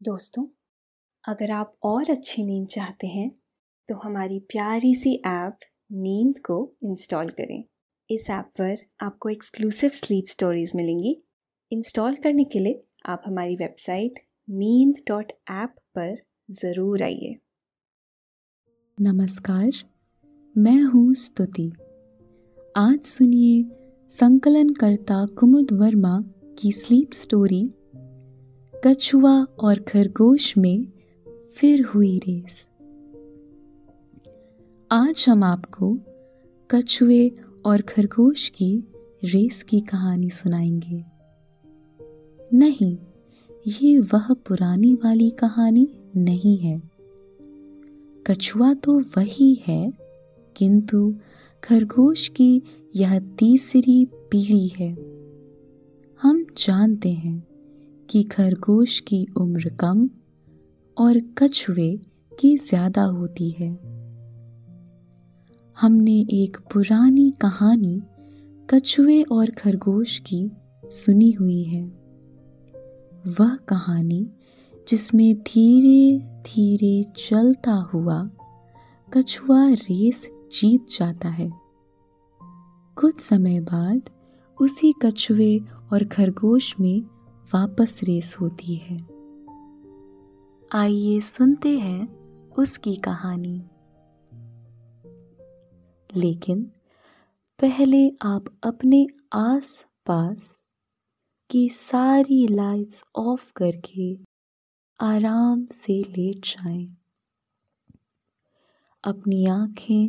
दोस्तों, अगर आप और अच्छी नींद चाहते हैं तो हमारी प्यारी सी ऐप नींद को इंस्टॉल करें। इस ऐप पर आपको एक्सक्लूसिव स्लीप स्टोरीज मिलेंगी। इंस्टॉल करने के लिए आप हमारी वेबसाइट नींद डॉट ऐप पर ज़रूर आइए। नमस्कार, मैं हूँ स्तुति। आज सुनिए संकलनकर्ता कुमुद वर्मा की स्लीप स्टोरी कछुआ और खरगोश में फिर हुई रेस। आज हम आपको कछुए और खरगोश की रेस की कहानी सुनाएँगे। नहीं, ये वह पुरानी वाली कहानी नहीं है। कछुआ तो वही है, किंतु खरगोश की यह तीसरी पीढ़ी है। हम जानते हैं कि खरगोश की उम्र कम और कछुए की ज़्यादा होती है। हमने एक पुरानी कहानी कछुए और खरगोश की सुनी हुई है। वह कहानी जिसमें धीरे धीरे चलता हुआ कछुआ रेस जीत जाता है। कुछ समय बाद उसी कछुए और खरगोश में वापस रेस होती है। आइए सुनते हैं उसकी कहानी। लेकिन पहले आप अपने आस पास की सारी लाइट्स ऑफ़ करके आराम से लेट जाएँ। अपनी आँखें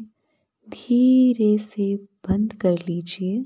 धीरे से बंद कर लीजिए।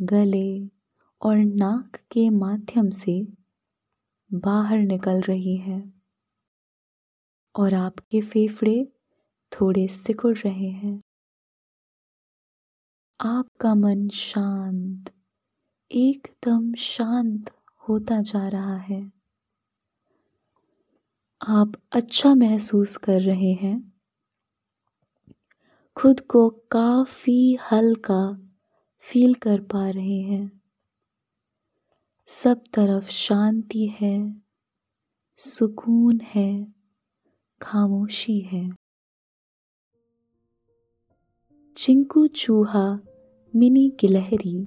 गले और नाक के माध्यम से बाहर निकल रही है और आपके फेफड़े थोड़े सिकुड़ रहे हैं। आपका मन शांत, एकदम शांत होता जा रहा है। आप अच्छा महसूस कर रहे हैं। खुद को काफ़ी हल्का फील कर पा रहे हैं। सब तरफ़ शांति है, सुकून है, खामोशी है। चिंकू चूहा, मिनी गिलहरी,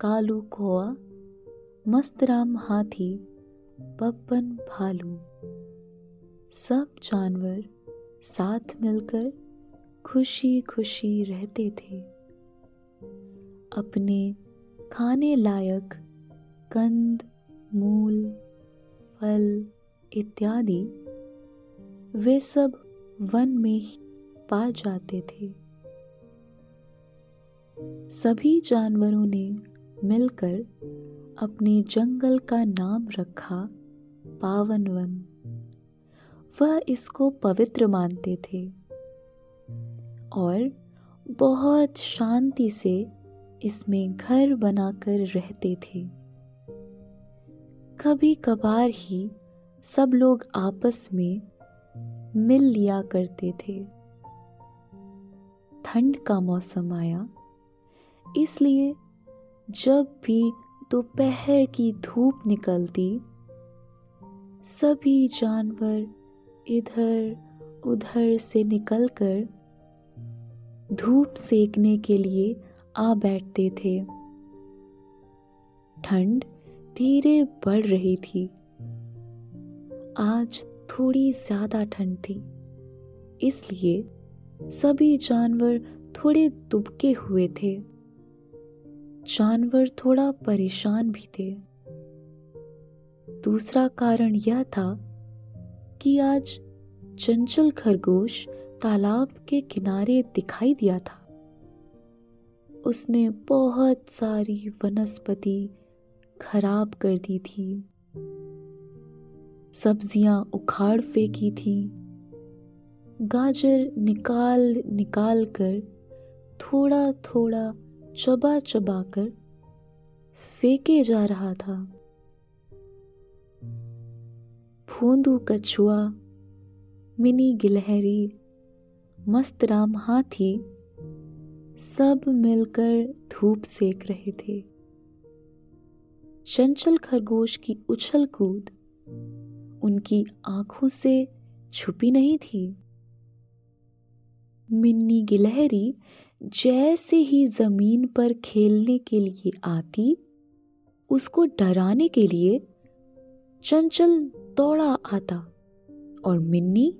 कालू कौआ मस्तराम हाथी, बब्बन भालू। सब जानवर साथ मिलकर खुशी खुशी रहते थे। अपने खाने लायक कंद, मूल, फल इत्यादि, वे सब वन में ही पा जाते थे। सभी जानवरों ने मिलकर अपने जंगल का नाम रखा पावन वन। वह इसको पवित्र मानते थे और बहुत शांति से इसमें घर बनाकर रहते थे। कभी कभार ही सब लोग आपस में मिल लिया करते थे। ठंड का मौसम आया, इसलिए जब भी दोपहर की धूप निकलती, सभी जानवर इधर उधर से निकलकर धूप सेकने के लिए आ बैठते थे। ठंड धीरे बढ़ रही थी। आज थोड़ी ज़्यादा ठंड थी, इसलिए सभी जानवर थोड़े दुबके हुए थे। जानवर थोड़ा परेशान भी थे। दूसरा कारण यह था कि आज चंचल खरगोश तालाब के किनारे दिखाई दिया था। उसने बहुत सारी वनस्पति खराब कर दी थी। सब्ज़ियाँ उखाड़ फेंकी थी। गाजर निकाल निकाल कर थोड़ा थोड़ा चबा चबा कर फेंके जा रहा था। फूंदू कछुआ, मिनी गिलहरी मस्तराम हाथी सब मिलकर धूप सेक रहे थे। चंचल खरगोश की उछल कूद उनकी आँखों से छुपी नहीं थी। मिन्नी गिलहरी जैसे ही ज़मीन पर खेलने के लिए आती, उसको डराने के लिए चंचल दौड़ा आता और मिन्नी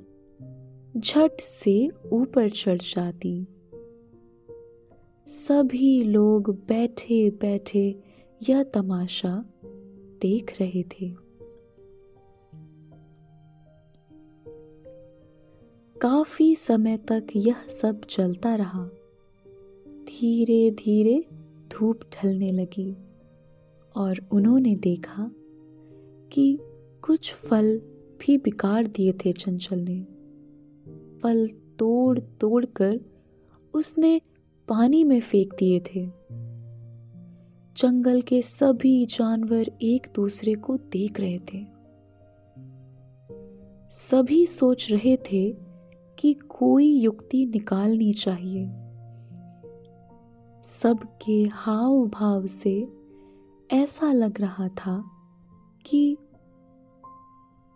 झट से ऊपर चढ़ जाती। सभी लोग बैठे बैठे यह तमाशा देख रहे थे। काफ़ी समय तक यह सब चलता रहा। धीरे धीरे धूप ढलने लगी और उन्होंने देखा कि कुछ फल भी बिगाड़ दिए थे चंचल ने। फल तोड़ तोड़ कर उसने पानी में फेंक दिए थे। जंगल के सभी जानवर एक दूसरे को देख रहे थे। सभी सोच रहे थे कि कोई युक्ति निकालनी चाहिए। सबके हाव भाव से ऐसा लग रहा था कि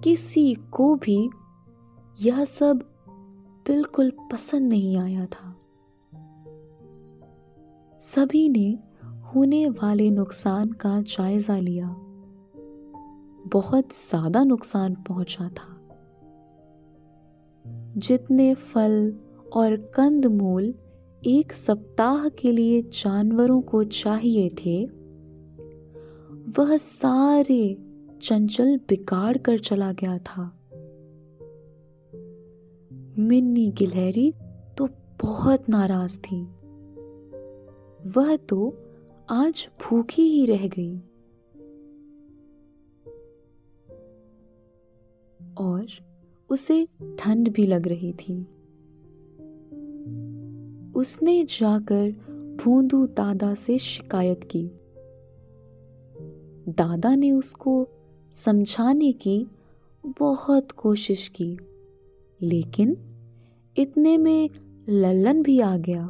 किसी को भी यह सब बिल्कुल पसंद नहीं आया था। सभी ने होने वाले नुकसान का जायजा लिया। बहुत ज़्यादा नुकसान पहुँचा था। जितने फल और कंद मूल एक सप्ताह के लिए जानवरों को चाहिए थे, वह सारे चंचल बिगाड़ कर चला गया था। मिन्नी गिलहरी तो बहुत नाराज़ थी। वह तो आज भूखी ही रह गई। और उसे ठंड भी लग रही थी। उसने जाकर भूंदू दादा से शिकायत की। दादा ने उसको समझाने की बहुत कोशिश की, लेकिन इतने में लल्लन भी आ गया।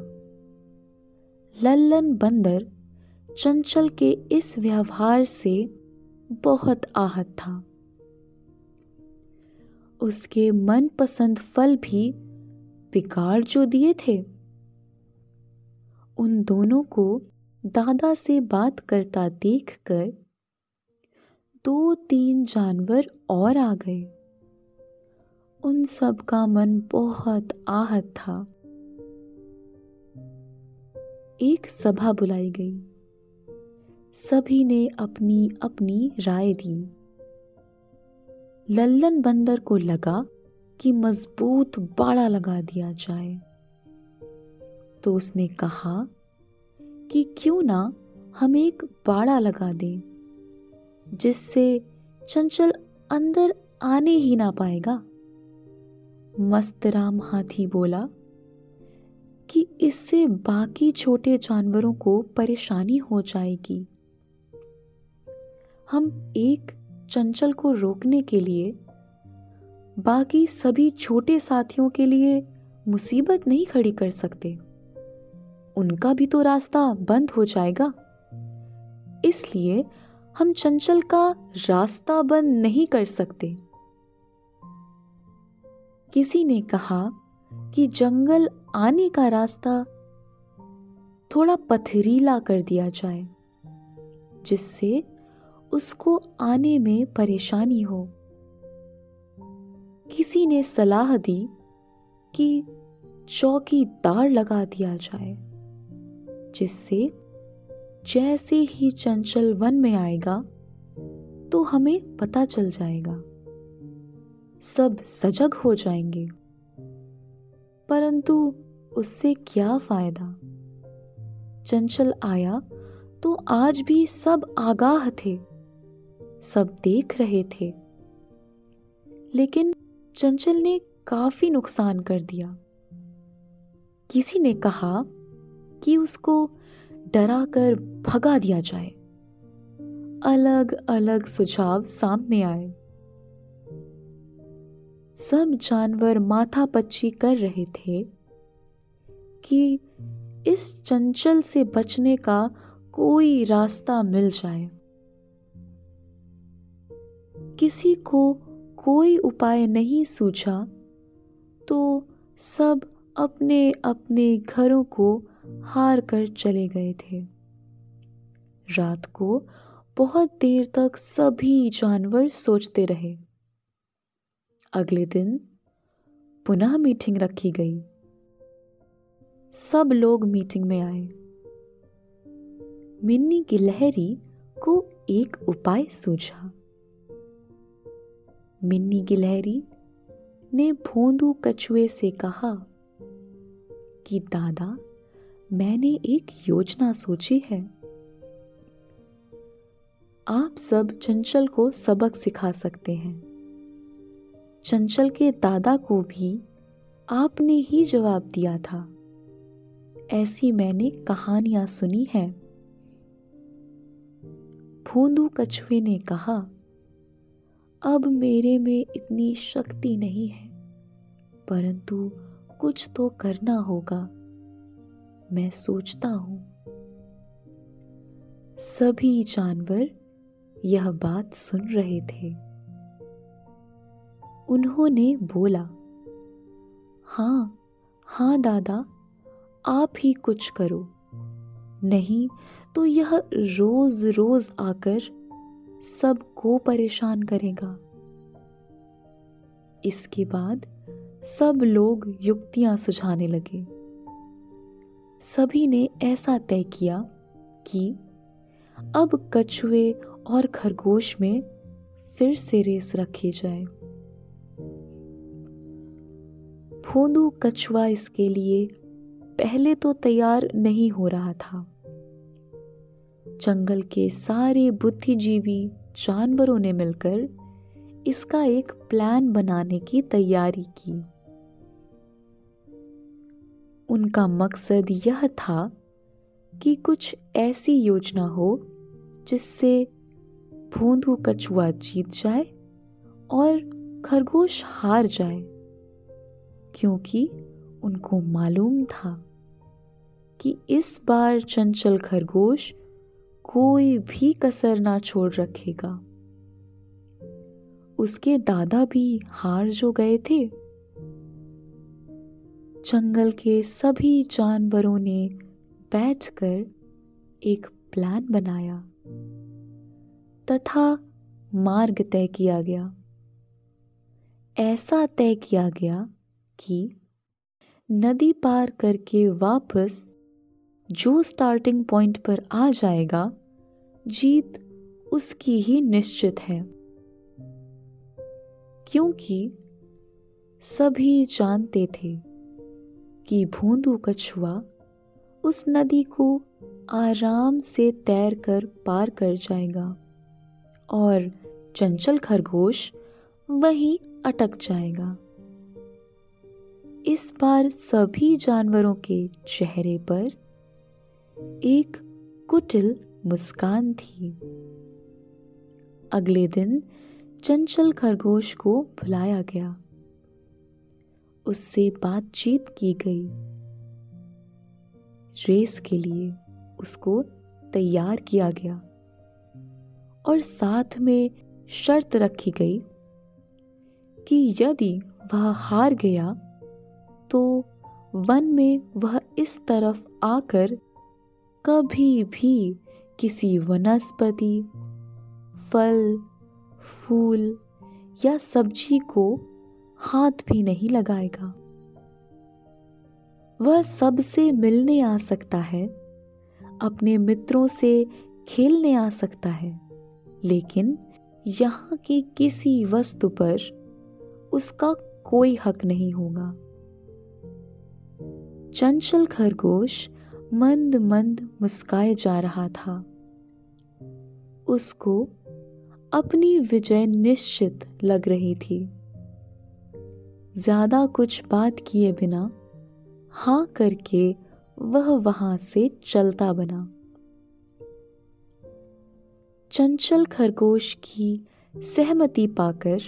लल्लन बंदर चंचल के इस व्यवहार से बहुत आहत था। उसके मनपसंद फल भी बिगाड़ जो दिए थे। उन दोनों को दादा से बात करता देखकर दो तीन जानवर और आ गए। उन सब का मन बहुत आहत था। एक सभा बुलाई गई। सभी ने अपनी अपनी राय दी। लल्लन बंदर को लगा कि मज़बूत बाड़ा लगा दिया जाए। तो उसने कहा कि क्यों ना हम एक बाड़ा लगा दें, जिससे चंचल अंदर आने ही ना पाएगा। मस्तराम हाथी बोला कि इससे बाकी छोटे जानवरों को परेशानी हो जाएगी। हम एक चंचल को रोकने के लिए, बाकी सभी छोटे साथियों के लिए मुसीबत नहीं खड़ी कर सकते। उनका भी तो रास्ता बंद हो जाएगा। इसलिए हम चंचल का रास्ता बंद नहीं कर सकते। किसी ने कहा कि जंगल आने का रास्ता थोड़ा पथरीला कर दिया जाए, जिससे उसको आने में परेशानी हो। किसी ने सलाह दी कि चौकीदार लगा दिया जाए, जिससे जैसे ही चंचल वन में आएगा तो हमें पता चल जाएगा। सब सजग हो जाएँगे। परंतु उससे क्या फ़ायदा? चंचल आया तो आज भी सब आगाह थे, सब देख रहे थे। लेकिन चंचल ने काफ़ी नुकसान कर दिया। किसी ने कहा कि उसको डरा कर भगा दिया जाए। अलग अलग सुझाव सामने आए। सब जानवर माथा पच्ची कर रहे थे कि इस चंचल से बचने का कोई रास्ता मिल जाए। किसी को कोई उपाय नहीं सूझा तो सब अपने अपने घरों को हार कर चले गए थे। रात को बहुत देर तक सभी जानवर सोचते रहे। अगले दिन पुनः मीटिंग रखी गई। सब लोग मीटिंग में आए। मिन्नी गिलहरी को एक उपाय सूझा। मिन्नी गिलहरी ने भोंदू कछुए से कहा कि, दादा, मैंने एक योजना सोची है। आप सब चंचल को सबक सिखा सकते हैं। चंचल के दादा को भी आपने ही जवाब दिया था। ऐसी मैंने कहानियाँ सुनी हैं। भूंदू कछुए ने कहा, अब मेरे में इतनी शक्ति नहीं है, परंतु कुछ तो करना होगा। मैं सोचता हूँ। सभी जानवर यह बात सुन रहे थे। उन्होंने बोला, हाँ हाँ दादा आप ही कुछ करो। नहीं तो यह रोज रोज आकर सबको परेशान करेगा। इसके बाद सब लोग युक्तियाँ सुझाने लगे। सभी ने ऐसा तय किया कि अब कछुए और खरगोश में फिर से रेस रखी जाए। भोंदू कछुआ इसके लिए पहले तो तैयार नहीं हो रहा था। जंगल के सारे बुद्धिजीवी जानवरों ने मिलकर इसका एक प्लान बनाने की तैयारी की। उनका मकसद यह था कि कुछ ऐसी योजना हो जिससे भूंदू कछुआ जीत जाए और खरगोश हार जाए, क्योंकि उनको मालूम था। कि इस बार चंचल खरगोश कोई भी कसर ना छोड़ रखेगा। उसके दादा भी हार जो गए थे। जंगल के सभी जानवरों ने बैठकर एक प्लान बनाया। तथा मार्ग तय किया गया। ऐसा तय किया गया कि नदी पार करके वापस जो स्टार्टिंग पॉइंट पर आ जाएगा, जीत उसकी ही निश्चित है। क्योंकि सभी जानते थे कि भूंदू कछुआ उस नदी को आराम से तैर कर पार कर जाएगा और चंचल खरगोश वहीं अटक जाएगा। इस बार सभी जानवरों के चेहरे पर एक कुटिल मुस्कान थी। अगले दिन चंचल खरगोश को बुलाया गया। उससे बातचीत की गई। रेस के लिए उसको तैयार किया गया और साथ में शर्त रखी गई कि यदि वह हार गया तो वन में वह इस तरफ़ आकर कभी भी किसी वनस्पति, फल, फूल या सब्ज़ी को हाथ भी नहीं लगाएगा। वह सबसे मिलने आ सकता है, अपने मित्रों से खेलने आ सकता है, लेकिन यहाँ की किसी वस्तु पर उसका कोई हक नहीं होगा। चंचल खरगोश मंद मंद मुस्काए जा रहा था। उसको अपनी विजय निश्चित लग रही थी। ज़्यादा कुछ बात किए बिना हाँ करके वह वहाँ से चलता बना। चंचल खरगोश की सहमति पाकर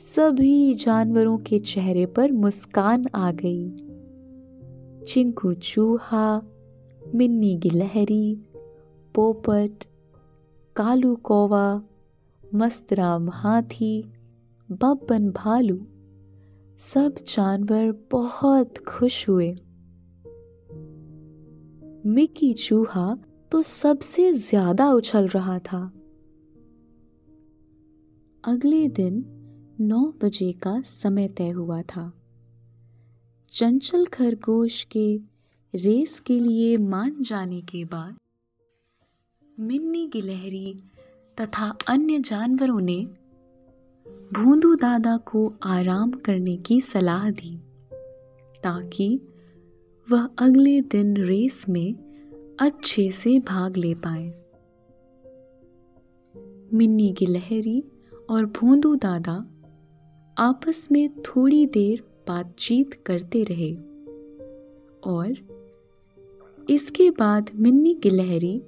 सभी जानवरों के चेहरे पर मुस्कान आ गई। चिंकू चूहा मिन्नी गिलहरी, पोपट, कालू कौवा, मस्तराम हाथी, बब्बन भालू, सब जानवर बहुत खुश हुए। मिकी चूहा तो सबसे ज़्यादा उछल रहा था। अगले दिन नौ बजे का समय तय हुआ था। चंचल खरगोश के रेस के लिए मान जाने के बाद मिन्नी गिलहरी तथा अन्य जानवरों ने भूंदू दादा को आराम करने की सलाह दी ताकि वह अगले दिन रेस में अच्छे से भाग ले पाए। मिन्नी गिलहरी और भूंदू दादा आपस में थोड़ी देर बातचीत करते रहे। और इसके बाद मिन्नी गिलहरी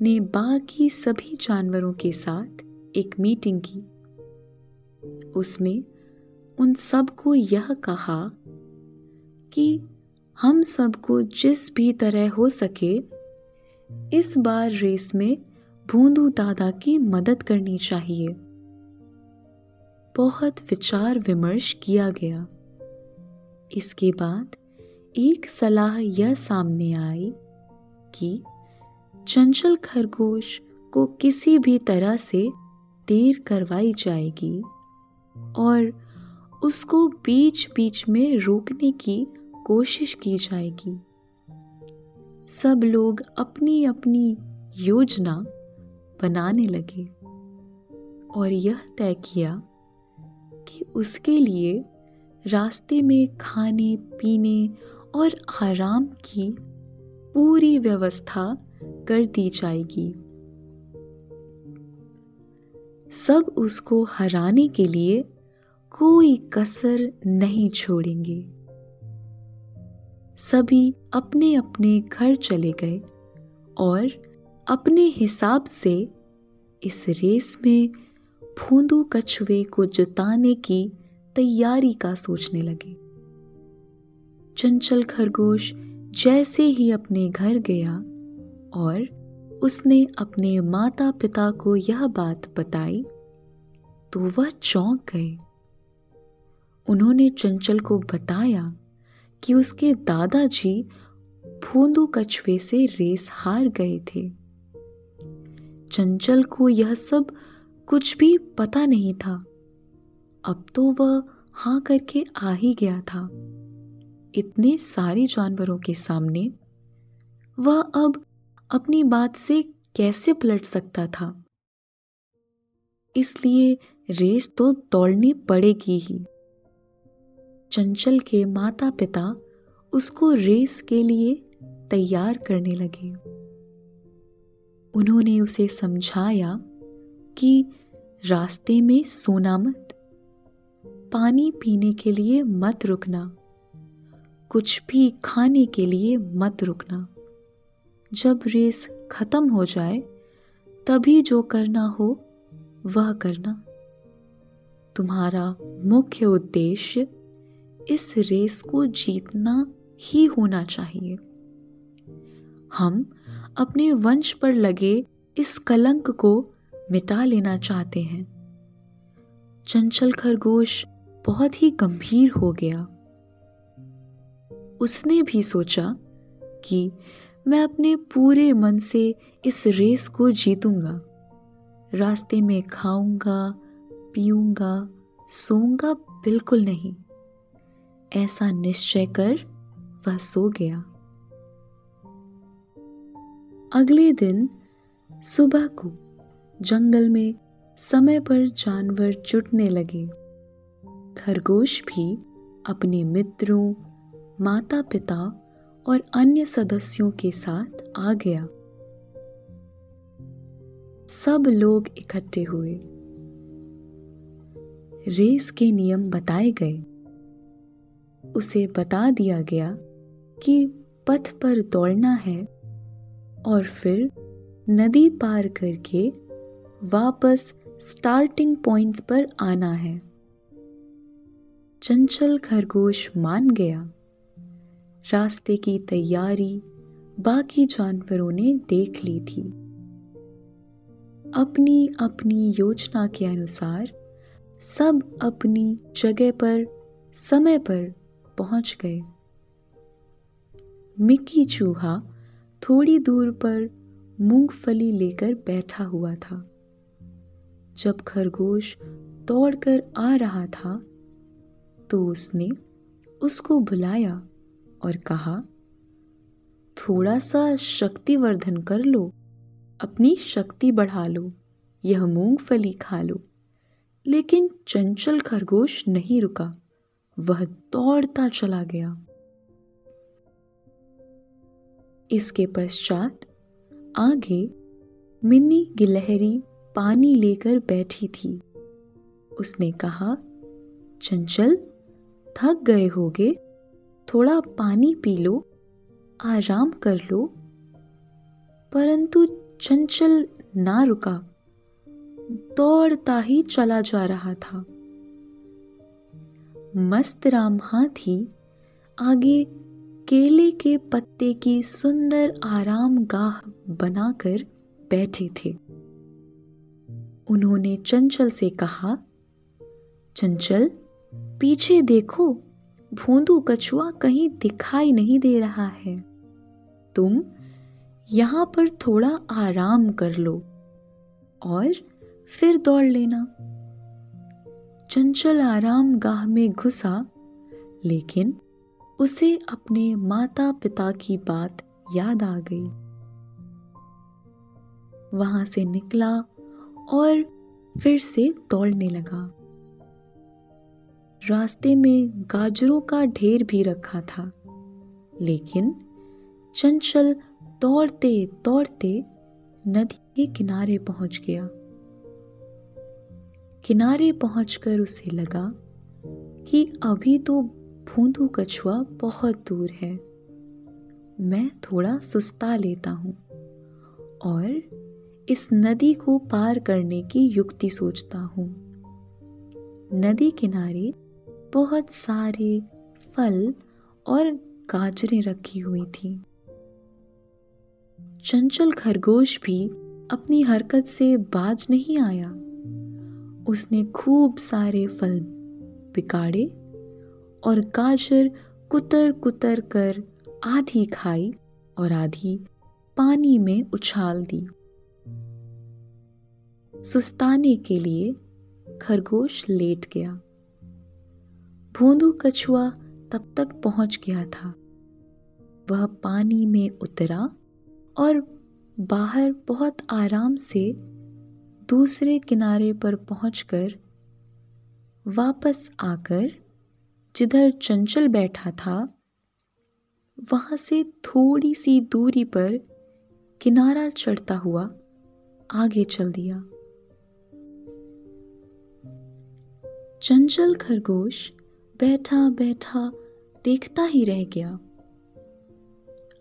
ने बाकी सभी जानवरों के साथ एक मीटिंग की। उसमें उन सबको यह कहा कि हम सबको जिस भी तरह हो सके इस बार रेस में भूंदू दादा की मदद करनी चाहिए। बहुत विचार विमर्श किया गया। इसके बाद एक सलाह यह सामने आई कि चंचल खरगोश को किसी भी तरह से देर करवाई जाएगी और उसको बीच बीच में रोकने की कोशिश की जाएगी। सब लोग अपनी अपनी योजना बनाने लगे और यह तय किया कि उसके लिए रास्ते में खाने, पीने और आराम की पूरी व्यवस्था कर दी जाएगी। सब उसको हराने के लिए कोई कसर नहीं छोड़ेंगे। सभी अपने अपने घर चले गए और अपने हिसाब से इस रेस में फूंदू कछुए को जिताने की तैयारी का सोचने लगे। चंचल खरगोश जैसे ही अपने घर गया और उसने अपने माता पिता को यह बात बताई तो वह चौंक गए। उन्होंने चंचल को बताया कि उसके दादाजी फूंदू कछुए से रेस हार गए थे। चंचल को यह सब कुछ भी पता नहीं था। अब तो वह हाँ करके आ ही गया था। इतने सारे जानवरों के सामने वह अब अपनी बात से कैसे पलट सकता था? इसलिए रेस तो दौड़नी पड़ेगी ही। चंचल के माता पिता उसको रेस के लिए तैयार करने लगे। उन्होंने उसे समझाया कि रास्ते में सोना मत पानी पीने के लिए मत रुकना। कुछ भी खाने के लिए मत रुकना। जब रेस खत्म हो जाए, तभी जो करना हो, वह करना। तुम्हारा मुख्य उद्देश्य इस रेस को जीतना ही होना चाहिए। हम अपने वंश पर लगे इस कलंक को मिटा लेना चाहते हैं। चंचल खरगोश बहुत ही गंभीर हो गया। उसने भी सोचा कि मैं अपने पूरे मन से इस रेस को जीतूँगा। रास्ते में खाऊँगा, पीऊँगा, सोऊँगा बिल्कुल नहीं। ऐसा निश्चय कर वह सो गया। अगले दिन सुबह को जंगल में समय पर जानवर जुटने लगे। खरगोश भी अपने मित्रों माता पिता और अन्य सदस्यों के साथ आ गया। सब लोग इकट्ठे हुए। रेस के नियम बताए गए। उसे बता दिया गया कि पथ पर दौड़ना है और फिर नदी पार करके वापस स्टार्टिंग पॉइंट पर आना है। चंचल खरगोश मान गया। रास्ते की तैयारी बाकी जानवरों ने देख ली थी। अपनी अपनी योजना के अनुसार सब अपनी जगह पर, समय पर पहुँच गए। मिक्की चूहा थोड़ी दूर पर मूंगफली लेकर बैठा हुआ था। जब खरगोश दौड़कर आ रहा था तो उसने उसको बुलाया और कहा थोड़ा सा शक्तिवर्धन कर लो, अपनी शक्ति बढ़ा लो, यह मूंगफली खा लो। लेकिन चंचल खरगोश नहीं रुका, वह दौड़ता चला गया। इसके पश्चात आगे मिन्नी गिलहरी पानी लेकर बैठी थी। उसने कहा, चंचल थक गए होगे, थोड़ा पानी पी लो, आराम कर लो। परंतु चंचल ना रुका। दौड़ता ही चला जा रहा था। मस्त राम हाथी आगे केले के पत्ते की सुंदर आराम गाह बनाकर बैठे थे। उन्होंने चंचल से कहा, चंचल पीछे देखो, भोंदू कछुआ कहीं दिखाई नहीं दे रहा है। तुम यहाँ पर थोड़ा आराम कर लो और फिर दौड़ लेना। चंचल आराम गाह में घुसा, लेकिन उसे अपने माता पिता की बात याद आ गई। वहाँ से निकला और फिर से दौड़ने लगा। रास्ते में गाजरों का ढेर भी रखा था। लेकिन चंचल दौड़ते दौड़ते नदी के किनारे पहुँच गया। किनारे पहुंचकर उसे लगा कि अभी तो भूंदू कछुआ बहुत दूर है। मैं थोड़ा सुस्ता लेता हूँ और इस नदी को पार करने की युक्ति सोचता हूँ। नदी किनारे बहुत सारे फल और गाजरें रखी हुई थी। चंचल खरगोश भी अपनी हरकत से बाज नहीं आया। उसने खूब सारे फल बिगाड़े और गाजर कुतर कुतर कर आधी खाई और आधी पानी में उछाल दी। सुस्ताने के लिए खरगोश लेट गया। भोंदू कछुआ तब तक पहुँच गया था। वह पानी में उतरा और बाहर बहुत आराम से दूसरे किनारे पर पहुंचकर वापस आकर जिधर चंचल बैठा था, वहाँ से थोड़ी सी दूरी पर किनारा चढ़ता हुआ आगे चल दिया। चंचल खरगोश बैठा बैठा देखता ही रह गया।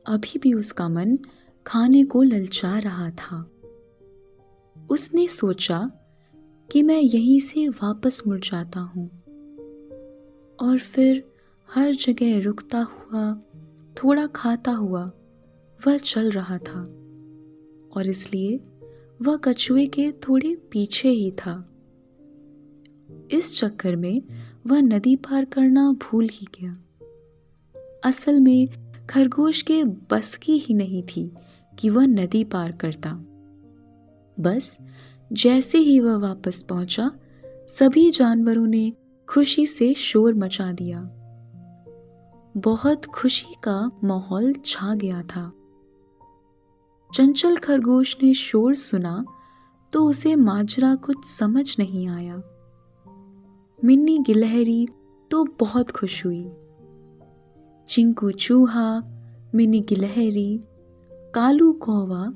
अभी भी उसका मन खाने को ललचा रहा था। उसने सोचा कि मैं यहीं से वापस मुड़ जाता हूँ और फिर हर जगह रुकता हुआ, थोड़ा खाता हुआ, वह चल रहा था और इसलिए वह कछुए के थोड़े पीछे ही था। इस चक्कर में वह नदी पार करना भूल ही गया। असल में खरगोश के बस की ही नहीं थी कि वह नदी पार करता। बस जैसे ही वह वापस पहुँचा, सभी जानवरों ने खुशी से शोर मचा दिया। बहुत खुशी का माहौल छा गया था। चंचल खरगोश ने शोर सुना तो उसे माजरा कुछ समझ नहीं आया। मिन्नी गिलहरी तो बहुत खुश हुई। चिंकू चूहा मिनी गिलहरी, कालू कौवा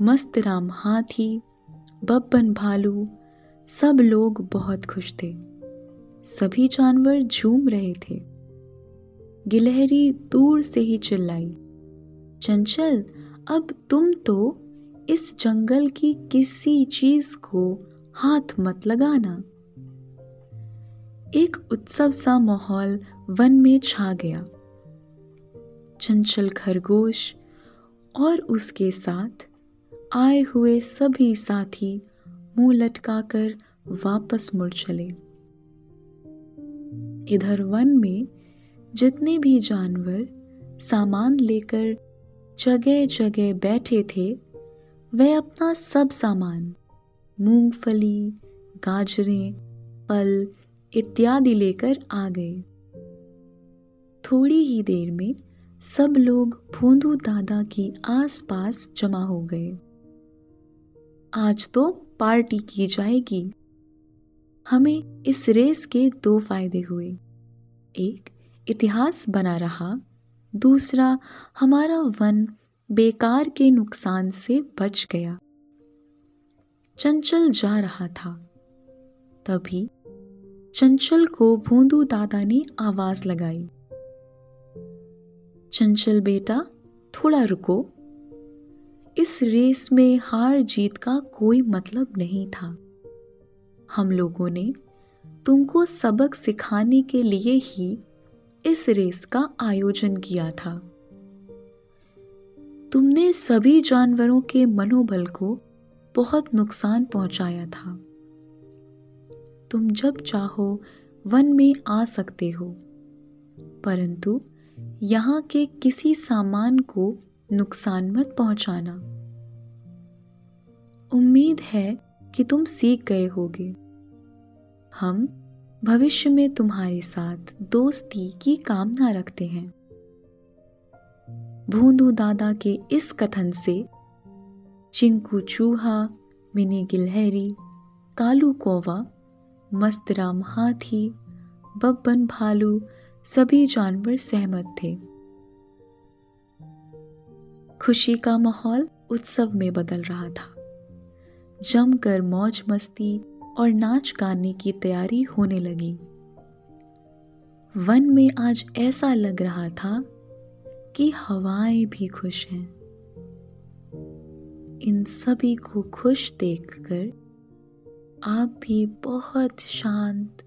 मस्त राम हाथी, बब्बन भालू, सब लोग बहुत खुश थे। सभी जानवर झूम रहे थे। गिलहरी दूर से ही चिल्लाई, चंचल, अब तुम तो इस जंगल की किसी चीज़ को हाथ मत लगाना। एक उत्सव सा माहौल वन में छा गया। चंचल खरगोश और उसके साथ आए हुए सभी साथी मुँह लटकाकर वापस मुड़ चले। इधर वन में जितने भी जानवर सामान लेकर जगह जगह बैठे थे वे अपना सब सामान, मूंगफली, गाजरें, फल इत्यादि लेकर आ गए। थोड़ी ही देर में सब लोग भोंदू दादा के आसपास जमा हो गए। आज तो पार्टी की जाएगी। हमें इस रेस के दो फ़ायदे हुए। एक, इतिहास बना रहा। दूसरा, हमारा वन बेकार के नुकसान से बच गया। चंचल जा रहा था। तभी चंचल को भोंदू दादा ने आवाज़ लगाई। चंचल बेटा, थोड़ा रुको। इस रेस में हार जीत का कोई मतलब नहीं था। हम लोगों ने तुमको सबक सिखाने के लिए ही इस रेस का आयोजन किया था। तुमने सभी जानवरों के मनोबल को बहुत नुकसान पहुँचाया था। तुम जब चाहो, वन में आ सकते हो। परंतु यहाँ के किसी सामान को नुकसान मत पहुंचाना। उम्मीद है कि तुम सीख गए होगे। हम भविष्य में तुम्हारे साथ दोस्ती की कामना रखते हैं। भूंदू दादा के इस कथन से चिंकू चूहा, मिनी गिलहरी, कालू कौवा मस्तराम हाथी बब्बन भालू सभी जानवर सहमत थे। खुशी का माहौल उत्सव में बदल रहा था। जमकर मौज मस्ती और नाच गाने की तैयारी होने लगी। वन में आज ऐसा लग रहा था कि हवाएँ भी खुश हैं। इन सभी को खुश देखकर आप भी बहुत शांत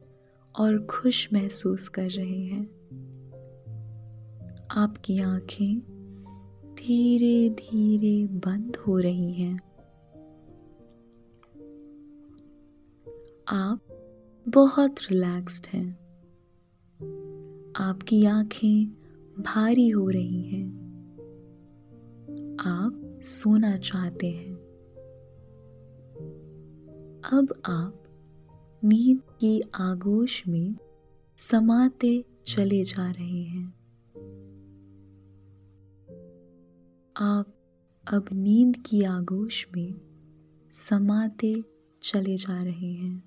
और खुश महसूस कर रहे हैं। आपकी आँखें धीरे धीरे बंद हो रही हैं। आप बहुत रिलैक्स्ड हैं। आपकी आँखें भारी हो रही हैं। आप सोना चाहते हैं। अब आप नींद की आगोश में समाते चले जा रहे हैं। आप अब नींद की आगोश में समाते चले जा रहे हैं।